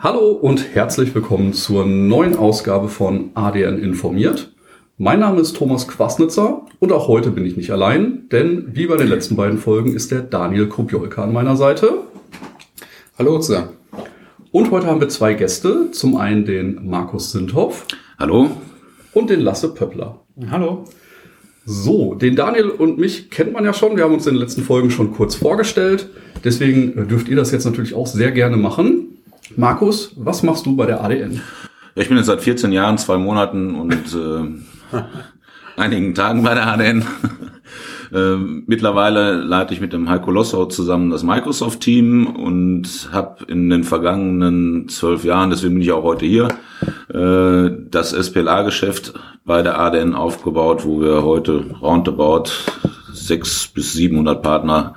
Hallo und herzlich willkommen zur neuen Ausgabe von ADN informiert. Mein Name ist Thomas Quasnitzer und auch heute bin ich nicht allein, denn wie bei den letzten beiden Folgen ist der Daniel Kobiolka an meiner Seite. Hallo zusammen. Und heute haben wir zwei Gäste. Zum einen den Markus Sinthoff. Hallo. Und den Lasse Pöppler. Hallo. So, den Daniel und mich kennt man ja schon. Wir haben uns in den letzten Folgen schon kurz vorgestellt. Deswegen dürft ihr das jetzt natürlich auch sehr gerne machen. Markus, was machst du bei der ADN? Ja, ich bin jetzt seit 14 Jahren, zwei Monaten und äh, einigen Tagen bei der ADN. äh, mittlerweile leite ich mit dem Heiko Lossau zusammen das Microsoft-Team und habe in den vergangenen zwölf Jahren, deswegen bin ich auch heute hier, äh, das SPLA-Geschäft bei der ADN aufgebaut, wo wir heute roundabout sechs bis 700 Partner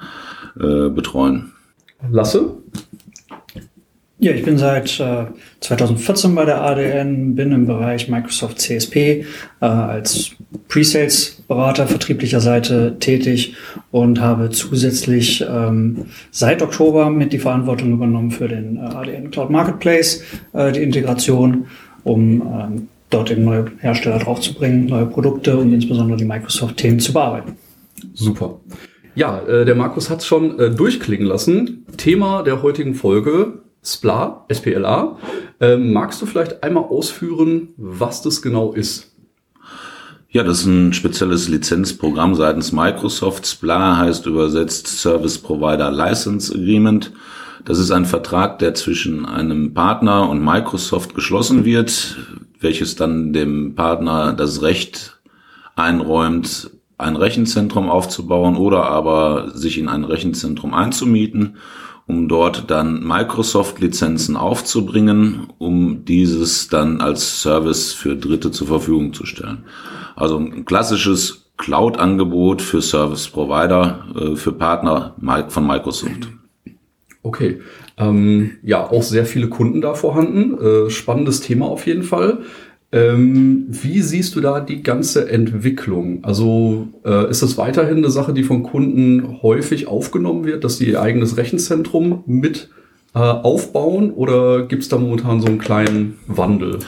äh, betreuen. Lasse? Ja, ich bin seit äh, 2014 bei der ADN, bin im Bereich Microsoft CSP äh, als Pre-Sales-Berater vertrieblicher Seite tätig und habe zusätzlich ähm, seit Oktober mit die Verantwortung übernommen für den äh, ADN Cloud Marketplace, äh, die Integration, um ähm, dort eben neue Hersteller draufzubringen, neue Produkte und insbesondere die Microsoft-Themen zu bearbeiten. Super. Ja, äh, der Markus hat es schon äh, durchklingen lassen. Thema der heutigen Folge SPLA, SPLA. Ähm, magst du vielleicht einmal ausführen, was das genau ist? Ja, das ist ein spezielles Lizenzprogramm seitens Microsoft. SPLA heißt übersetzt Service Provider License Agreement. Das ist ein Vertrag, der zwischen einem Partner und Microsoft geschlossen wird, welches dann dem Partner das Recht einräumt, ein Rechenzentrum aufzubauen oder aber sich in ein Rechenzentrum einzumieten um dort dann Microsoft-Lizenzen aufzubringen, um dieses dann als Service für Dritte zur Verfügung zu stellen. Also ein klassisches Cloud-Angebot für Service-Provider, äh, für Partner von Microsoft. Okay. Ähm, ja, auch sehr viele Kunden da vorhanden. Äh, spannendes Thema auf jeden Fall. Ähm, wie siehst du da die ganze Entwicklung? Also äh, ist das weiterhin eine Sache, die von Kunden häufig aufgenommen wird, dass sie ihr eigenes Rechenzentrum mit äh, aufbauen oder gibt es da momentan so einen kleinen Wandel?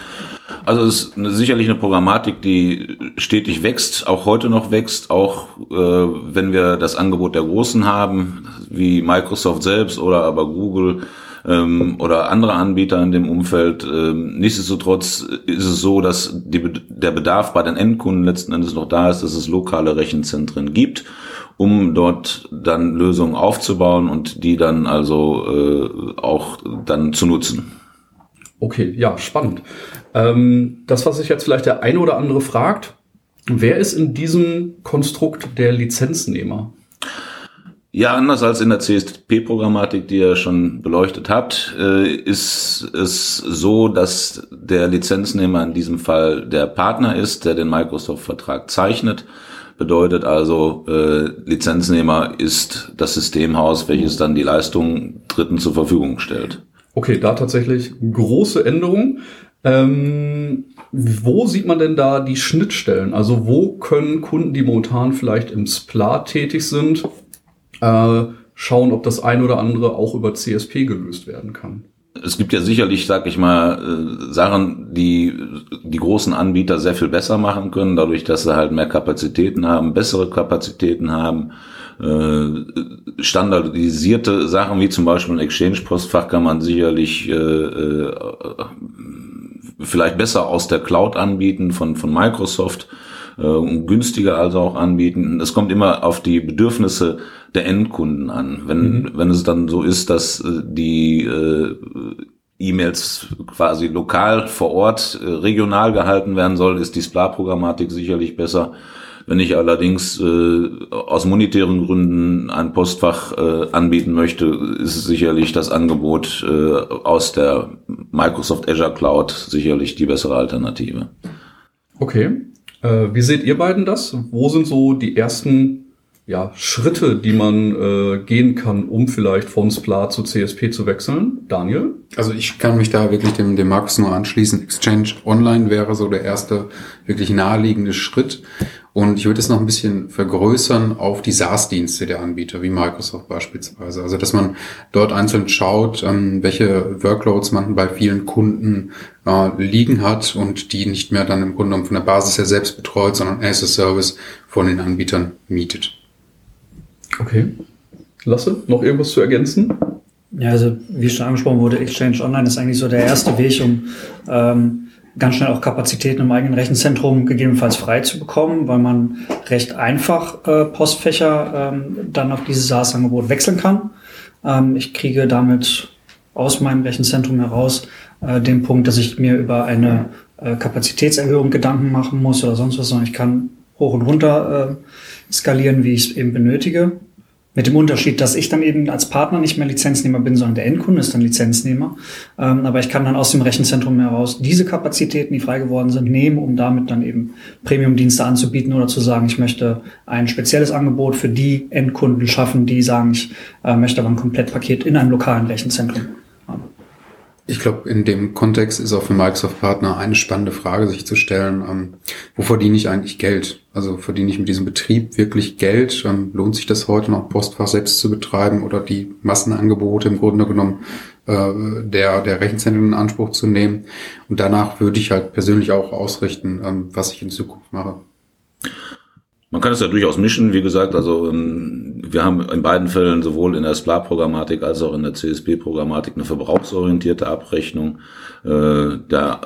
Also es ist eine, sicherlich eine Programmatik, die stetig wächst, auch heute noch wächst, auch äh, wenn wir das Angebot der Großen haben, wie Microsoft selbst oder aber Google ähm, oder andere Anbieter in dem Umfeld. Ähm, nichtsdestotrotz ist es so, dass die, der Bedarf bei den Endkunden letzten Endes noch da ist, dass es lokale Rechenzentren gibt, um dort dann Lösungen aufzubauen und die dann also äh, auch dann zu nutzen. Okay, ja, spannend. Ähm, das, was sich jetzt vielleicht der eine oder andere fragt, wer ist in diesem Konstrukt der Lizenznehmer? Ja, anders als in der CSP-Programmatik, die ihr schon beleuchtet habt, äh, ist es so, dass der Lizenznehmer in diesem Fall der Partner ist, der den Microsoft-Vertrag zeichnet. Bedeutet also, äh, Lizenznehmer ist das Systemhaus, welches dann die Leistung Dritten zur Verfügung stellt. Okay, da tatsächlich große Änderungen. Ähm, wo sieht man denn da die Schnittstellen? Also wo können Kunden, die momentan vielleicht im SPLA tätig sind, äh, schauen, ob das ein oder andere auch über CSP gelöst werden kann. Es gibt ja sicherlich, sag ich mal, äh, Sachen, die die großen Anbieter sehr viel besser machen können, dadurch, dass sie halt mehr Kapazitäten haben, bessere Kapazitäten haben. Äh, standardisierte Sachen wie zum Beispiel ein Exchange-Postfach kann man sicherlich äh, vielleicht besser aus der Cloud anbieten von, von Microsoft günstiger also auch anbieten. Es kommt immer auf die Bedürfnisse der Endkunden an. Wenn, mhm. wenn es dann so ist, dass äh, die äh, E-Mails quasi lokal vor Ort äh, regional gehalten werden soll, ist die SPLA-Programmatik sicherlich besser. Wenn ich allerdings äh, aus monetären Gründen ein Postfach äh, anbieten möchte, ist es sicherlich das Angebot äh, aus der Microsoft Azure Cloud sicherlich die bessere Alternative. Okay. Äh, wie seht ihr beiden das? Wo sind so die ersten ja, Schritte, die man äh, gehen kann, um vielleicht von SPLA zu CSP zu wechseln? Daniel? Also ich kann mich da wirklich dem, dem Markus nur anschließen. Exchange Online wäre so der erste wirklich naheliegende Schritt. Und ich würde es noch ein bisschen vergrößern auf die SaaS-Dienste der Anbieter, wie Microsoft beispielsweise. Also dass man dort einzeln schaut, ähm, welche Workloads man bei vielen Kunden äh, liegen hat und die nicht mehr dann im Grunde genommen von der Basis her selbst betreut, sondern as a Service von den Anbietern mietet. Okay. Lasse, noch irgendwas zu ergänzen? Ja, also wie schon angesprochen wurde, Exchange Online ist eigentlich so der erste Weg, um ähm, ganz schnell auch Kapazitäten im eigenen Rechenzentrum gegebenenfalls frei zu bekommen, weil man recht einfach äh, Postfächer ähm, dann auf dieses SaaS-Angebot wechseln kann. Ähm, ich kriege damit aus meinem Rechenzentrum heraus äh, den Punkt, dass ich mir über eine äh, Kapazitätserhöhung Gedanken machen muss oder sonst was, sondern ich kann hoch und runter äh, skalieren, wie ich es eben benötige. Mit dem Unterschied, dass ich dann eben als Partner nicht mehr Lizenznehmer bin, sondern der Endkunde ist dann Lizenznehmer. Ähm, aber ich kann dann aus dem Rechenzentrum heraus diese Kapazitäten, die frei geworden sind, nehmen, um damit dann eben Premium-Dienste anzubieten oder zu sagen, ich möchte ein spezielles Angebot für die Endkunden schaffen, die sagen, ich äh, möchte aber ein Komplettpaket in einem lokalen Rechenzentrum ich glaube, in dem Kontext ist auch für Microsoft-Partner eine spannende Frage, sich zu stellen, ähm, wo verdiene ich eigentlich Geld? Also verdiene ich mit diesem Betrieb wirklich Geld? Ähm, lohnt sich das heute noch, Postfach selbst zu betreiben oder die Massenangebote im Grunde genommen äh, der, der Rechenzentren in Anspruch zu nehmen? Und danach würde ich halt persönlich auch ausrichten, ähm, was ich in Zukunft mache. Man kann es ja durchaus mischen, wie gesagt, also ähm, wir haben in beiden Fällen sowohl in der SPLA-Programmatik als auch in der CSP-Programmatik eine verbrauchsorientierte Abrechnung. Äh, da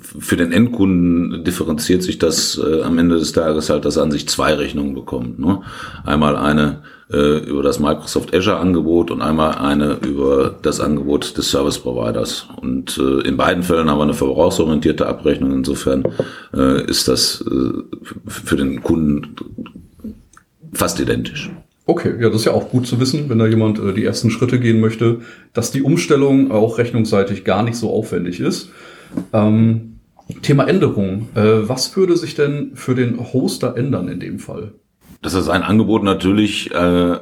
für den Endkunden differenziert sich das äh, am Ende des Tages halt, dass er an sich zwei Rechnungen bekommt. Ne? Einmal eine äh, über das Microsoft Azure Angebot und einmal eine über das Angebot des Service Providers. Und äh, in beiden Fällen haben wir eine verbrauchsorientierte Abrechnung. Insofern äh, ist das äh, für den Kunden fast identisch. Okay, ja, das ist ja auch gut zu wissen, wenn da jemand äh, die ersten Schritte gehen möchte, dass die Umstellung auch rechnungsseitig gar nicht so aufwendig ist. Ähm, Thema Änderung. Äh, was würde sich denn für den Hoster ändern in dem Fall? dass er sein Angebot natürlich äh,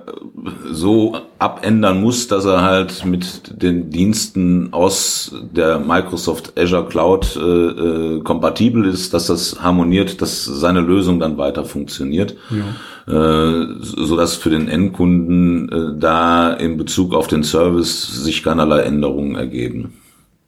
so abändern muss, dass er halt mit den Diensten aus der Microsoft Azure Cloud äh, äh, kompatibel ist, dass das harmoniert, dass seine Lösung dann weiter funktioniert, ja. äh, so dass für den Endkunden äh, da in Bezug auf den Service sich keinerlei Änderungen ergeben.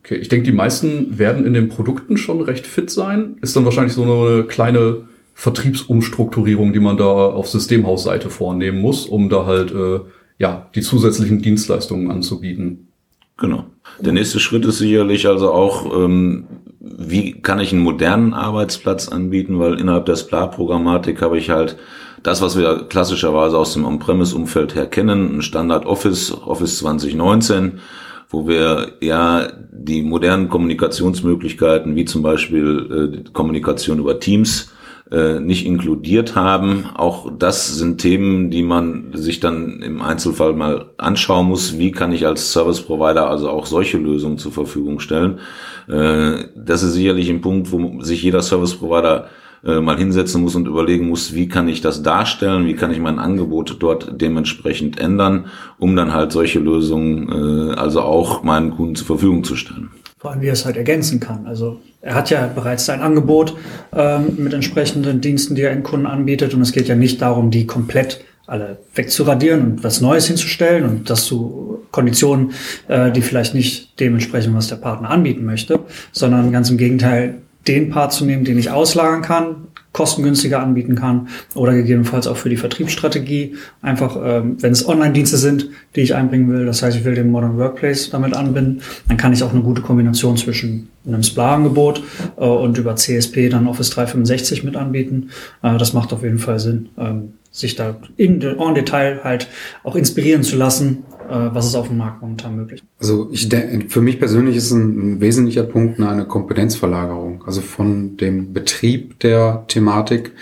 Okay, ich denke, die meisten werden in den Produkten schon recht fit sein. Ist dann wahrscheinlich so eine kleine Vertriebsumstrukturierung, die man da auf Systemhausseite vornehmen muss, um da halt äh, ja die zusätzlichen Dienstleistungen anzubieten. Genau. Der nächste Schritt ist sicherlich also auch, ähm, wie kann ich einen modernen Arbeitsplatz anbieten, weil innerhalb der SPLA-Programmatik habe ich halt das, was wir klassischerweise aus dem On-Premise-Umfeld her kennen, ein Standard Office, Office 2019, wo wir ja die modernen Kommunikationsmöglichkeiten, wie zum Beispiel äh, Kommunikation über Teams, äh, nicht inkludiert haben. Auch das sind Themen, die man sich dann im Einzelfall mal anschauen muss. Wie kann ich als Service Provider also auch solche Lösungen zur Verfügung stellen? Äh, das ist sicherlich ein Punkt, wo sich jeder Service Provider äh, mal hinsetzen muss und überlegen muss, wie kann ich das darstellen, wie kann ich mein Angebot dort dementsprechend ändern, um dann halt solche Lösungen also auch meinen Kunden zur Verfügung zu stellen vor allem wie er es halt ergänzen kann. Also er hat ja bereits sein Angebot ähm, mit entsprechenden Diensten, die er in Kunden anbietet. Und es geht ja nicht darum, die komplett alle wegzuradieren und was Neues hinzustellen und das zu Konditionen, äh, die vielleicht nicht dementsprechend, was der Partner anbieten möchte, sondern ganz im Gegenteil, den Part zu nehmen, den ich auslagern kann, kostengünstiger anbieten kann oder gegebenenfalls auch für die Vertriebsstrategie. Einfach, ähm, wenn es Online-Dienste sind, die ich einbringen will, das heißt, ich will den Modern Workplace damit anbinden, dann kann ich auch eine gute Kombination zwischen einem SPLA-Angebot äh, und über CSP dann Office 365 mit anbieten. Äh, das macht auf jeden Fall Sinn, ähm, sich da in, en Detail halt auch inspirieren zu lassen, äh, was ist auf dem Markt momentan möglich? Also ich denke, für mich persönlich ist ein, ein wesentlicher Punkt eine Kompetenzverlagerung. Also von dem Betrieb der Thematik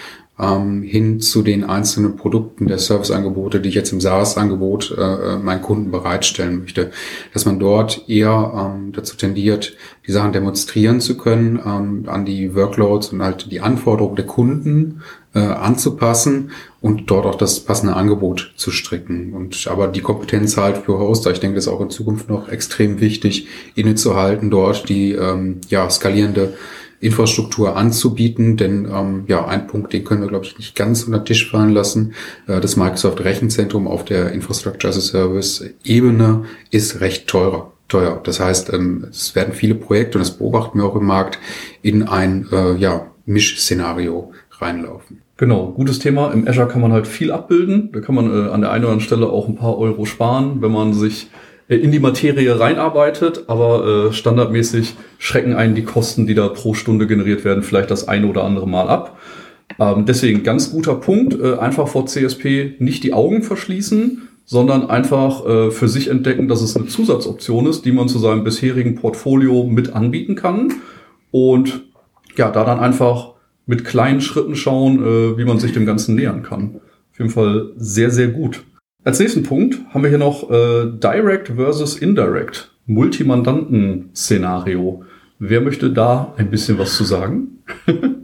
ähm, hin zu den einzelnen Produkten der Serviceangebote, die ich jetzt im SaaS-Angebot äh, äh, meinen Kunden bereitstellen möchte. Dass man dort eher ähm, dazu tendiert, die Sachen demonstrieren zu können, ähm, an die Workloads und halt die Anforderungen der Kunden äh, anzupassen und dort auch das passende Angebot zu stricken. Und aber die Kompetenz halt für Hoster, ich denke, das ist auch in Zukunft noch extrem wichtig, innezuhalten, dort die ähm, ja skalierende Infrastruktur anzubieten, denn ähm, ja, ein Punkt, den können wir, glaube ich, nicht ganz unter den Tisch fallen lassen. Äh, das Microsoft Rechenzentrum auf der Infrastructure as a Service Ebene ist recht teurer. Teuer. Das heißt, ähm, es werden viele Projekte, und das beobachten wir auch im Markt, in ein äh, ja, Mischszenario reinlaufen. Genau, gutes Thema. Im Azure kann man halt viel abbilden. Da kann man äh, an der einen oder anderen Stelle auch ein paar Euro sparen, wenn man sich äh, in die Materie reinarbeitet, aber äh, standardmäßig schrecken einen die Kosten, die da pro Stunde generiert werden, vielleicht das eine oder andere Mal ab. Ähm, deswegen ganz guter Punkt, äh, einfach vor CSP nicht die Augen verschließen, sondern einfach äh, für sich entdecken, dass es eine Zusatzoption ist, die man zu seinem bisherigen Portfolio mit anbieten kann und ja, da dann einfach mit kleinen Schritten schauen, äh, wie man sich dem Ganzen nähern kann. Auf jeden Fall sehr, sehr gut. Als nächsten Punkt haben wir hier noch äh, Direct versus Indirect. Multimandanten-Szenario. Wer möchte da ein bisschen was zu sagen?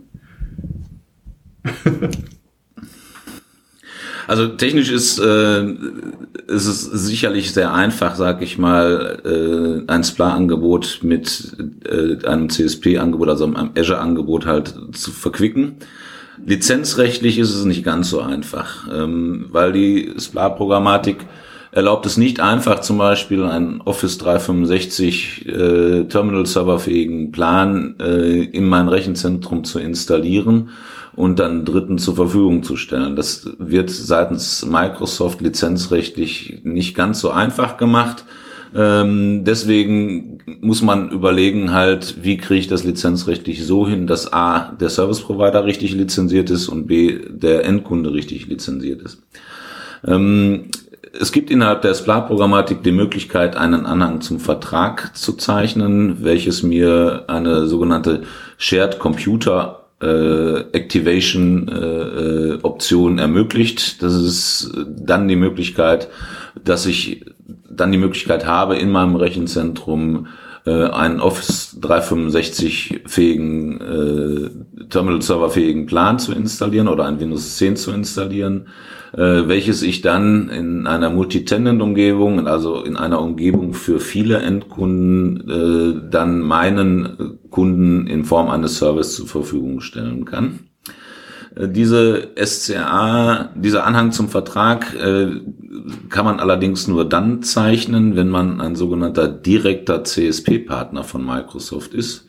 Also technisch ist, äh, ist es sicherlich sehr einfach, sag ich mal, äh, ein SPLA-Angebot mit äh, einem CSP-Angebot, also einem Azure-Angebot halt zu verquicken. Lizenzrechtlich ist es nicht ganz so einfach, ähm, weil die SPLA-Programmatik erlaubt es nicht einfach, zum Beispiel einen Office 365 äh, Terminal-serverfähigen Plan äh, in mein Rechenzentrum zu installieren und dann Dritten zur Verfügung zu stellen. Das wird seitens Microsoft lizenzrechtlich nicht ganz so einfach gemacht. Ähm, deswegen muss man überlegen halt, wie kriege ich das lizenzrechtlich so hin, dass A, der Service Provider richtig lizenziert ist und B, der Endkunde richtig lizenziert ist. Ähm, es gibt innerhalb der SPLA-Programmatik die Möglichkeit, einen Anhang zum Vertrag zu zeichnen, welches mir eine sogenannte Shared Computer äh, Activation äh, äh, Option ermöglicht. Das ist dann die Möglichkeit, dass ich dann die Möglichkeit habe, in meinem Rechenzentrum äh, einen Office 365 fähigen, äh, Terminal Server fähigen Plan zu installieren oder ein Windows 10 zu installieren, äh, welches ich dann in einer Multitenant-Umgebung, also in einer Umgebung für viele Endkunden, äh, dann meinen Kunden in Form eines Service zur Verfügung stellen kann. Äh, diese SCA, dieser Anhang zum Vertrag äh, kann man allerdings nur dann zeichnen, wenn man ein sogenannter direkter CSP-Partner von Microsoft ist.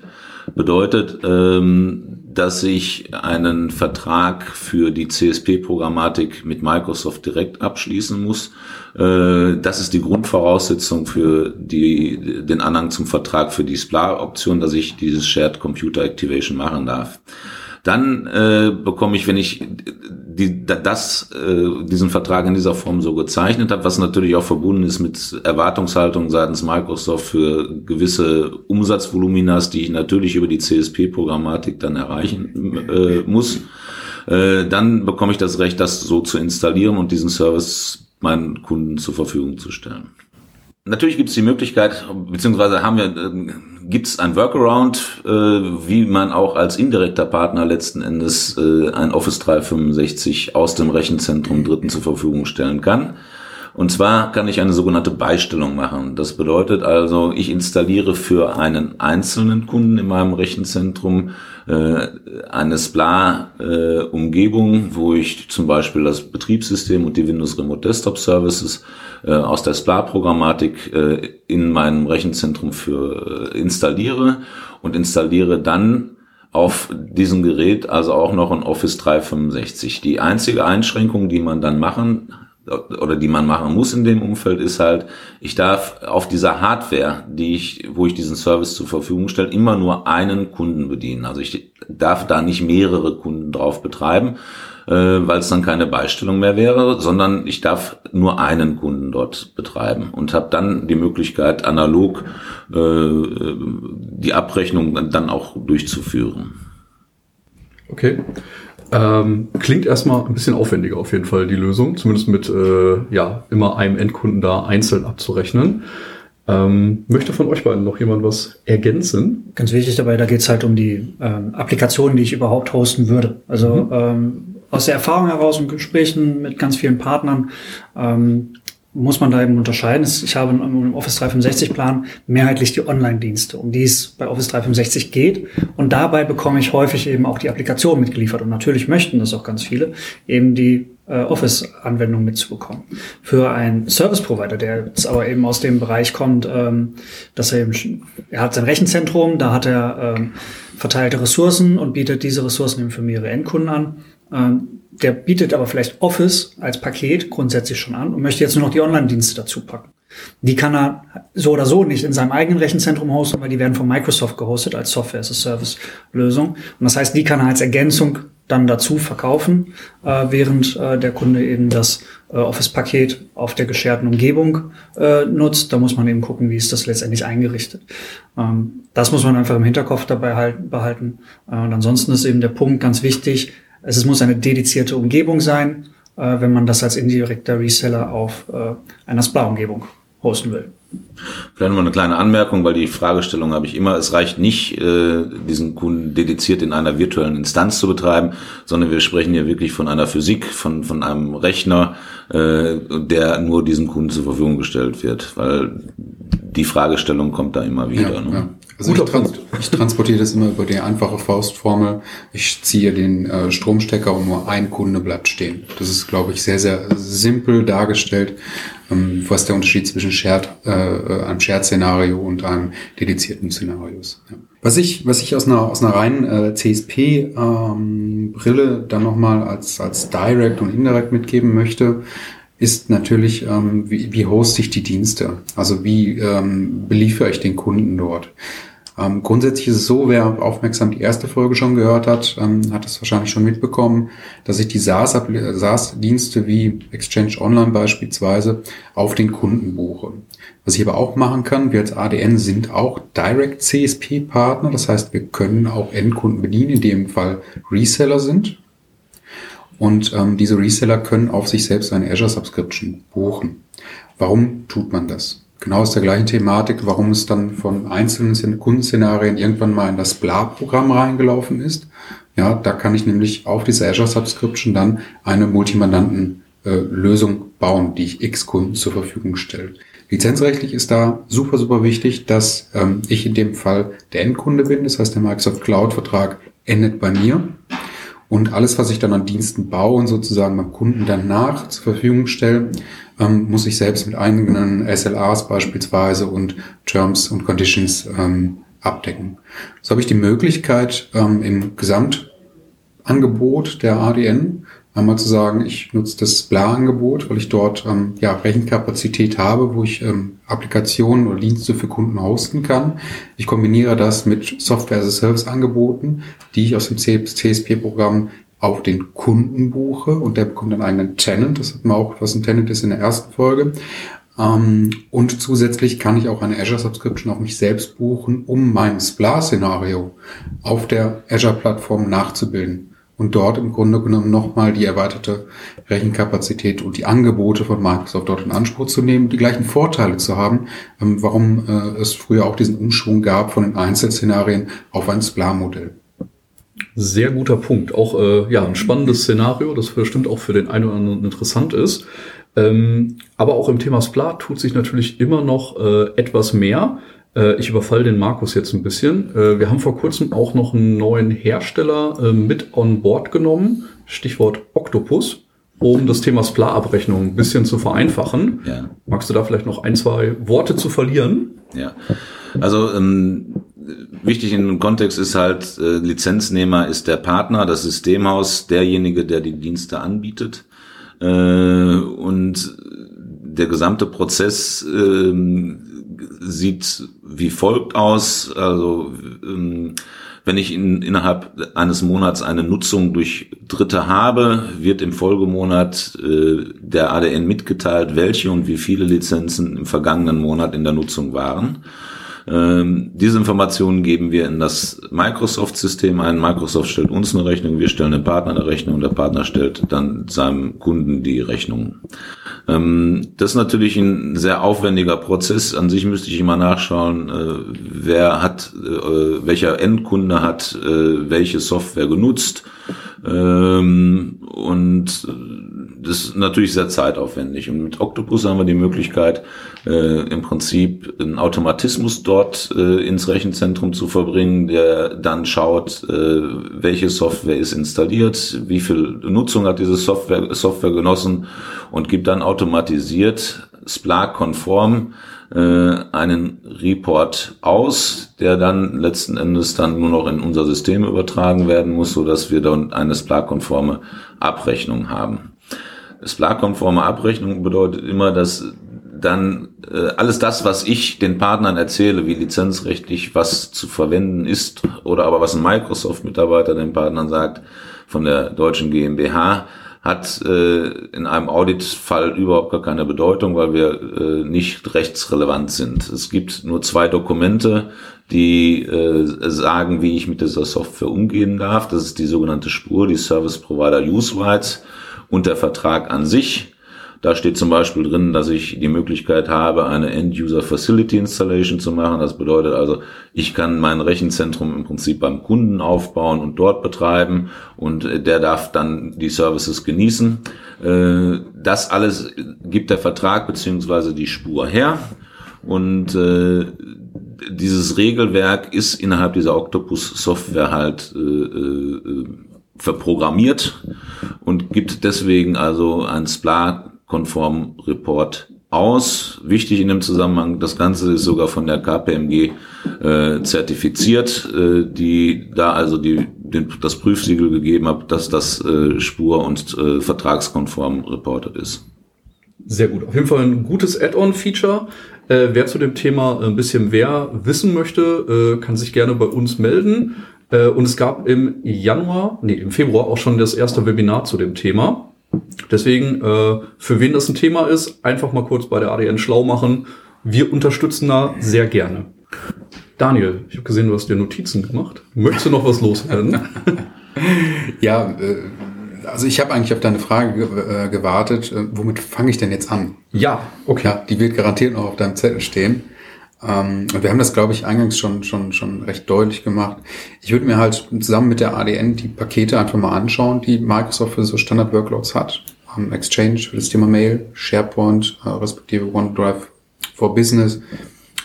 Bedeutet, ähm, dass ich einen Vertrag für die CSP-Programmatik mit Microsoft direkt abschließen muss. Äh, das ist die Grundvoraussetzung für die, den Anhang zum Vertrag für die SPLA-Option, dass ich dieses Shared Computer Activation machen darf. Dann äh, bekomme ich, wenn ich die, das, äh, diesen Vertrag in dieser Form so gezeichnet habe, was natürlich auch verbunden ist mit Erwartungshaltung seitens Microsoft für gewisse Umsatzvoluminas, die ich natürlich über die CSP-Programmatik dann erreichen äh, muss, äh, dann bekomme ich das Recht, das so zu installieren und diesen Service meinen Kunden zur Verfügung zu stellen. Natürlich gibt es die Möglichkeit, beziehungsweise haben wir, äh, gibt es ein Workaround, äh, wie man auch als indirekter Partner letzten Endes äh, ein Office 365 aus dem Rechenzentrum Dritten zur Verfügung stellen kann. Und zwar kann ich eine sogenannte Beistelung machen. Das bedeutet also, ich installiere für einen einzelnen Kunden in meinem Rechenzentrum äh, eine SPLA-Umgebung, äh, wo ich zum Beispiel das Betriebssystem und die Windows Remote Desktop Services äh, aus der SPLA-Programmatik äh, in meinem Rechenzentrum für äh, installiere und installiere dann auf diesem Gerät also auch noch ein Office 365. Die einzige Einschränkung, die man dann machen oder die man machen muss in dem Umfeld ist halt, ich darf auf dieser Hardware, die ich, wo ich diesen Service zur Verfügung stelle, immer nur einen Kunden bedienen. Also ich darf da nicht mehrere Kunden drauf betreiben, äh, weil es dann keine Beistellung mehr wäre, sondern ich darf nur einen Kunden dort betreiben und habe dann die Möglichkeit, analog äh, die Abrechnung dann auch durchzuführen. Okay. Ähm, klingt erstmal ein bisschen aufwendiger auf jeden Fall die Lösung, zumindest mit äh, ja immer einem Endkunden da einzeln abzurechnen. Ähm, möchte von euch beiden noch jemand was ergänzen? Ganz wichtig dabei, da geht es halt um die ähm, Applikationen, die ich überhaupt hosten würde. Also mhm. ähm, aus der Erfahrung heraus und Gesprächen mit ganz vielen Partnern ähm, muss man da eben unterscheiden. Ich habe im Office 365 Plan mehrheitlich die Online-Dienste, um die es bei Office 365 geht. Und dabei bekomme ich häufig eben auch die Applikation mitgeliefert. Und natürlich möchten das auch ganz viele, eben die äh, Office-Anwendung mitzubekommen. Für einen Service-Provider, der jetzt aber eben aus dem Bereich kommt, ähm, dass er eben, er hat sein Rechenzentrum, da hat er ähm, verteilte Ressourcen und bietet diese Ressourcen eben für mehrere Endkunden an. Ähm, der bietet aber vielleicht Office als Paket grundsätzlich schon an und möchte jetzt nur noch die Online-Dienste dazu packen. Die kann er so oder so nicht in seinem eigenen Rechenzentrum hosten, weil die werden von Microsoft gehostet als Software-as-a-Service-Lösung. Und das heißt, die kann er als Ergänzung dann dazu verkaufen, äh, während äh, der Kunde eben das äh, Office-Paket auf der gescherten Umgebung äh, nutzt. Da muss man eben gucken, wie ist das letztendlich eingerichtet. Ähm, das muss man einfach im Hinterkopf dabei halt, behalten. Äh, und ansonsten ist eben der Punkt ganz wichtig, es muss eine dedizierte Umgebung sein, äh, wenn man das als indirekter Reseller auf äh, einer Spla-Umgebung hosten will. Vielleicht noch eine kleine Anmerkung, weil die Fragestellung habe ich immer. Es reicht nicht, äh, diesen Kunden dediziert in einer virtuellen Instanz zu betreiben, sondern wir sprechen hier wirklich von einer Physik, von, von einem Rechner, äh, der nur diesem Kunden zur Verfügung gestellt wird, weil die Fragestellung kommt da immer wieder. Ja, ne? ja. Also ich, trans ich, transportiere das immer über die einfache Faustformel. Ich ziehe den äh, Stromstecker und nur ein Kunde bleibt stehen. Das ist, glaube ich, sehr, sehr simpel dargestellt, ähm, was der Unterschied zwischen Shared, äh, einem Shared-Szenario und einem dedizierten Szenario ist. Ja. Was ich, was ich aus einer, aus einer reinen äh, CSP-Brille ähm, dann nochmal als, als Direct und Indirect mitgeben möchte, ist natürlich, ähm, wie, wie hoste ich die Dienste? Also wie ähm, beliefere ich den Kunden dort? Ähm, grundsätzlich ist es so, wer aufmerksam die erste Folge schon gehört hat, ähm, hat es wahrscheinlich schon mitbekommen, dass ich die SaaS-Dienste SaaS wie Exchange Online beispielsweise auf den Kunden buche. Was ich aber auch machen kann, wir als ADN sind auch Direct CSP-Partner, das heißt, wir können auch Endkunden bedienen, in dem Fall Reseller sind. Und ähm, diese Reseller können auf sich selbst eine Azure Subscription buchen. Warum tut man das? Genau aus der gleichen Thematik, warum es dann von einzelnen Kundenszenarien irgendwann mal in das BLA-Programm reingelaufen ist. Ja, da kann ich nämlich auf diese Azure Subscription dann eine Multimandanten-Lösung äh, bauen, die ich X Kunden zur Verfügung stelle. Lizenzrechtlich ist da super, super wichtig, dass ähm, ich in dem Fall der Endkunde bin. Das heißt, der Microsoft Cloud-Vertrag endet bei mir. Und alles, was ich dann an Diensten baue und sozusagen beim Kunden danach zur Verfügung stelle, ähm, muss ich selbst mit eigenen SLAs beispielsweise und Terms und Conditions ähm, abdecken. So habe ich die Möglichkeit, ähm, im Gesamtangebot der ADN einmal zu sagen, ich nutze das BLA-Angebot, weil ich dort ähm, ja, Rechenkapazität habe, wo ich ähm, Applikationen oder Dienste für Kunden hosten kann. Ich kombiniere das mit Software-as-a-Service-Angeboten, die ich aus dem CSP-Programm auf den Kunden buche und der bekommt einen eigenen Tenant. Das hat man auch, was ein Tenant ist in der ersten Folge. Ähm, und zusätzlich kann ich auch eine Azure Subscription auf mich selbst buchen, um mein Spla-Szenario auf der Azure-Plattform nachzubilden und dort im Grunde genommen nochmal die erweiterte Rechenkapazität und die Angebote von Microsoft dort in Anspruch zu nehmen, die gleichen Vorteile zu haben, ähm, warum äh, es früher auch diesen Umschwung gab von den Einzelszenarien auf ein Spla-Modell. Sehr guter Punkt. Auch äh, ja ein spannendes Szenario, das bestimmt auch für den einen oder anderen interessant ist. Ähm, aber auch im Thema Spla tut sich natürlich immer noch äh, etwas mehr. Äh, ich überfall den Markus jetzt ein bisschen. Äh, wir haben vor kurzem auch noch einen neuen Hersteller äh, mit on board genommen. Stichwort Octopus um das Thema Spla-Abrechnung ein bisschen zu vereinfachen. Ja. Magst du da vielleicht noch ein, zwei Worte zu verlieren? Ja, also ähm, wichtig in dem Kontext ist halt, äh, Lizenznehmer ist der Partner, das Systemhaus, derjenige, der die Dienste anbietet. Äh, und der gesamte Prozess äh, sieht wie folgt aus. Also ähm, wenn ich in, innerhalb eines Monats eine Nutzung durch Dritte habe, wird im Folgemonat äh, der ADN mitgeteilt, welche und wie viele Lizenzen im vergangenen Monat in der Nutzung waren. Ähm, diese Informationen geben wir in das Microsoft-System ein. Microsoft stellt uns eine Rechnung, wir stellen dem Partner eine Rechnung, der Partner stellt dann seinem Kunden die Rechnung. Ähm, das ist natürlich ein sehr aufwendiger Prozess. An sich müsste ich immer nachschauen, äh, wer hat, äh, welcher Endkunde hat äh, welche Software genutzt. Ähm, und das ist natürlich sehr zeitaufwendig. Und mit Octopus haben wir die Möglichkeit, äh, im Prinzip einen Automatismus dort äh, ins Rechenzentrum zu verbringen, der dann schaut, äh, welche Software ist installiert, wie viel Nutzung hat diese Software, Software genossen und gibt dann automatisiert Splunk-konform äh, einen Report aus, der dann letzten Endes dann nur noch in unser System übertragen werden muss, so dass wir dann eine Splunk-konforme Abrechnung haben. Splunk-konforme Abrechnung bedeutet immer, dass dann äh, alles das, was ich den Partnern erzähle, wie lizenzrechtlich was zu verwenden ist, oder aber was ein Microsoft-Mitarbeiter den Partnern sagt von der deutschen GmbH, hat äh, in einem Auditfall überhaupt gar keine Bedeutung, weil wir äh, nicht rechtsrelevant sind. Es gibt nur zwei Dokumente, die äh, sagen, wie ich mit dieser Software umgehen darf. Das ist die sogenannte Spur, die Service Provider Use Rights und der Vertrag an sich. Da steht zum Beispiel drin, dass ich die Möglichkeit habe, eine End-User Facility Installation zu machen. Das bedeutet also, ich kann mein Rechenzentrum im Prinzip beim Kunden aufbauen und dort betreiben und der darf dann die Services genießen. Äh, das alles gibt der Vertrag beziehungsweise die Spur her. Und äh, dieses Regelwerk ist innerhalb dieser Octopus-Software halt äh, äh, verprogrammiert und gibt deswegen also ein SPLA konform Report aus. Wichtig in dem Zusammenhang, das Ganze ist sogar von der KPMG äh, zertifiziert, äh, die da also die, den, das Prüfsiegel gegeben hat, dass das äh, spur- und äh, vertragskonform reportet ist. Sehr gut. Auf jeden Fall ein gutes Add-on-Feature. Äh, wer zu dem Thema ein bisschen mehr wissen möchte, äh, kann sich gerne bei uns melden. Äh, und es gab im Januar, nee, im Februar auch schon das erste Webinar zu dem Thema. Deswegen, äh, für wen das ein Thema ist, einfach mal kurz bei der ADN schlau machen. Wir unterstützen da sehr gerne. Daniel, ich habe gesehen, du hast dir Notizen gemacht. Möchtest du noch was loswerden? ja, äh, also ich habe eigentlich auf deine Frage gewartet. Womit fange ich denn jetzt an? Ja, okay. Ja, die wird garantiert noch auf deinem Zettel stehen. Ähm, und wir haben das, glaube ich, eingangs schon, schon, schon recht deutlich gemacht. Ich würde mir halt zusammen mit der ADN die Pakete einfach mal anschauen, die Microsoft für so Standard-Workloads hat. Exchange für das Thema Mail, SharePoint, äh, respektive OneDrive for Business,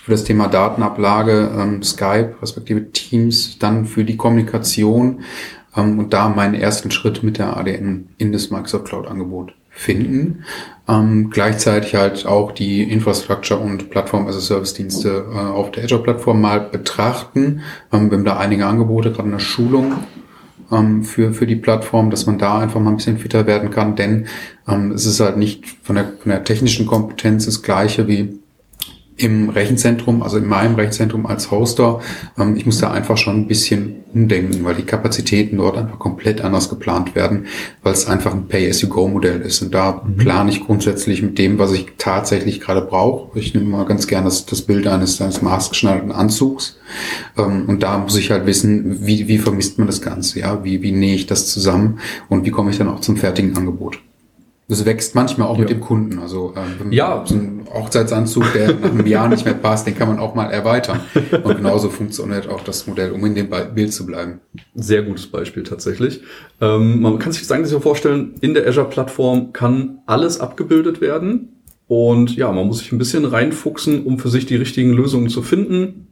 für das Thema Datenablage, ähm, Skype, respektive Teams, dann für die Kommunikation ähm, und da meinen ersten Schritt mit der ADN in das Microsoft Cloud-Angebot finden. Ähm, gleichzeitig halt auch die Infrastructure und Plattform as a Service Dienste äh, auf der Azure Plattform mal betrachten. Ähm, wir haben da einige Angebote, gerade in der Schulung ähm, für, für die Plattform, dass man da einfach mal ein bisschen fitter werden kann, denn ähm, es ist halt nicht von der, von der technischen Kompetenz das gleiche wie im Rechenzentrum, also in meinem Rechenzentrum als Hoster, ähm, ich muss da einfach schon ein bisschen umdenken, weil die Kapazitäten dort einfach komplett anders geplant werden, weil es einfach ein Pay-as-you-go-Modell ist. Und da mhm. plane ich grundsätzlich mit dem, was ich tatsächlich gerade brauche. Ich nehme mal ganz gerne das, das Bild eines, eines maßgeschneiderten Anzugs. Ähm, und da muss ich halt wissen, wie, wie vermisst man das Ganze, ja, wie, wie nähe ich das zusammen und wie komme ich dann auch zum fertigen Angebot. Das wächst manchmal auch ja. mit dem Kunden. Also ähm, ja. so ein Hochzeitsanzug, der nach einem Jahr nicht mehr passt, den kann man auch mal erweitern. Und genauso funktioniert auch das Modell, um in dem Bild zu bleiben. Sehr gutes Beispiel tatsächlich. Ähm, man kann sich das eigentlich so vorstellen, in der Azure-Plattform kann alles abgebildet werden. Und ja, man muss sich ein bisschen reinfuchsen, um für sich die richtigen Lösungen zu finden.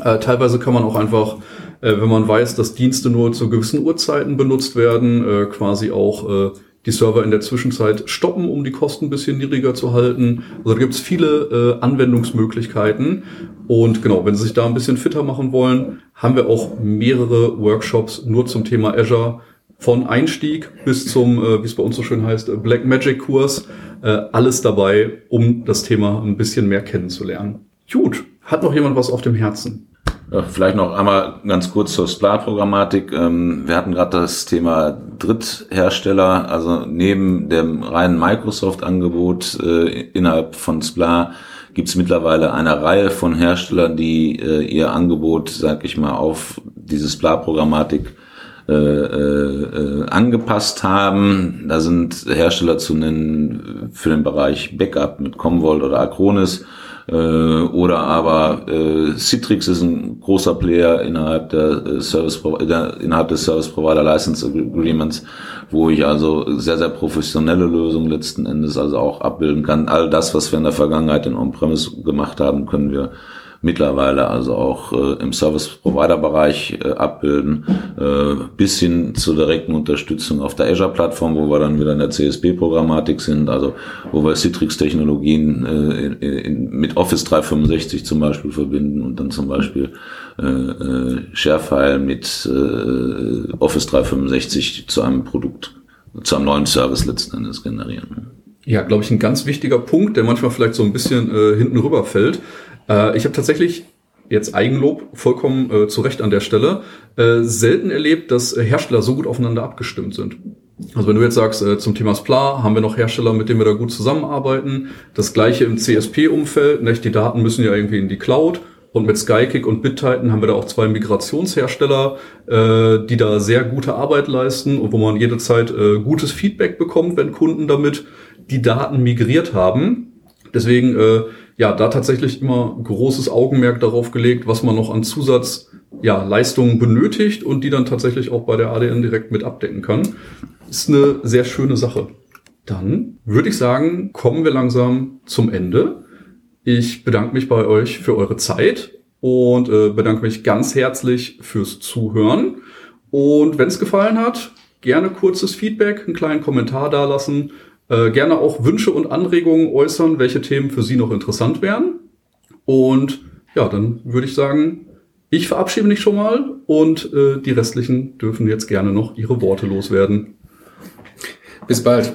Äh, teilweise kann man auch einfach, äh, wenn man weiß, dass Dienste nur zu gewissen Uhrzeiten benutzt werden, äh, quasi auch äh, die Server in der Zwischenzeit stoppen, um die Kosten ein bisschen niedriger zu halten. Also da gibt es viele äh, Anwendungsmöglichkeiten. Und genau, wenn Sie sich da ein bisschen fitter machen wollen, haben wir auch mehrere Workshops nur zum Thema Azure. Von Einstieg bis zum, äh, wie es bei uns so schön heißt, Black Magic Kurs. Äh, alles dabei, um das Thema ein bisschen mehr kennenzulernen. Gut, hat noch jemand was auf dem Herzen? Vielleicht noch einmal ganz kurz zur SPLA-Programmatik. Ähm, wir hatten gerade das Thema Dritthersteller, also neben dem reinen Microsoft-Angebot äh, innerhalb von SPLA gibt es mittlerweile eine Reihe von Herstellern, die äh, ihr Angebot, sag ich mal, auf dieses Bla-Programmatik äh, äh, angepasst haben. Da sind Hersteller zu nennen für den Bereich Backup mit Commvault oder Acronis äh, oder aber äh, Citrix ist ein großer Player innerhalb der äh, Service der, innerhalb des Service Provider License Agreements, wo ich also sehr sehr professionelle Lösungen letzten Endes also auch abbilden kann. All das, was wir in der Vergangenheit in On-Premise gemacht haben, können wir mittlerweile also auch äh, im Service-Provider-Bereich äh, abbilden, äh, bis hin zur direkten Unterstützung auf der Azure-Plattform, wo wir dann wieder in der CSP-Programmatik sind, also wo wir Citrix-Technologien äh, in, in, mit Office 365 zum Beispiel verbinden und dann zum Beispiel äh, äh, ShareFile mit äh, Office 365 zu einem Produkt, zu einem neuen Service letzten Endes generieren. Ja, glaube ich, ein ganz wichtiger Punkt, der manchmal vielleicht so ein bisschen äh, hinten rüberfällt. Äh, ich habe tatsächlich jetzt Eigenlob vollkommen äh, zu Recht an der Stelle, äh, selten erlebt, dass Hersteller so gut aufeinander abgestimmt sind. Also wenn du jetzt sagst, äh, zum Thema SPLA haben wir noch Hersteller, mit denen wir da gut zusammenarbeiten. Das gleiche im CSP-Umfeld, ne? die Daten müssen ja irgendwie in die Cloud. Und mit Skykick und BitTitan haben wir da auch zwei Migrationshersteller, äh, die da sehr gute Arbeit leisten und wo man jederzeit äh, gutes Feedback bekommt, wenn Kunden damit die Daten migriert haben. Deswegen äh, ja, da tatsächlich immer großes Augenmerk darauf gelegt, was man noch an Zusatz ja, Leistungen benötigt und die dann tatsächlich auch bei der ADN direkt mit abdecken kann. Ist eine sehr schöne Sache. Dann würde ich sagen, kommen wir langsam zum Ende. Ich bedanke mich bei euch für eure Zeit und äh, bedanke mich ganz herzlich fürs Zuhören. Und wenn es gefallen hat, gerne kurzes Feedback, einen kleinen Kommentar dalassen. Äh, gerne auch Wünsche und Anregungen äußern, welche Themen für Sie noch interessant wären. Und ja, dann würde ich sagen, ich verabschiede mich schon mal und äh, die restlichen dürfen jetzt gerne noch ihre Worte loswerden. Bis bald.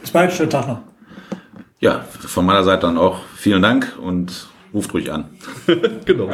Bis bald, schönen Tag noch. Ja, von meiner Seite dann auch vielen Dank und ruft ruhig an. genau.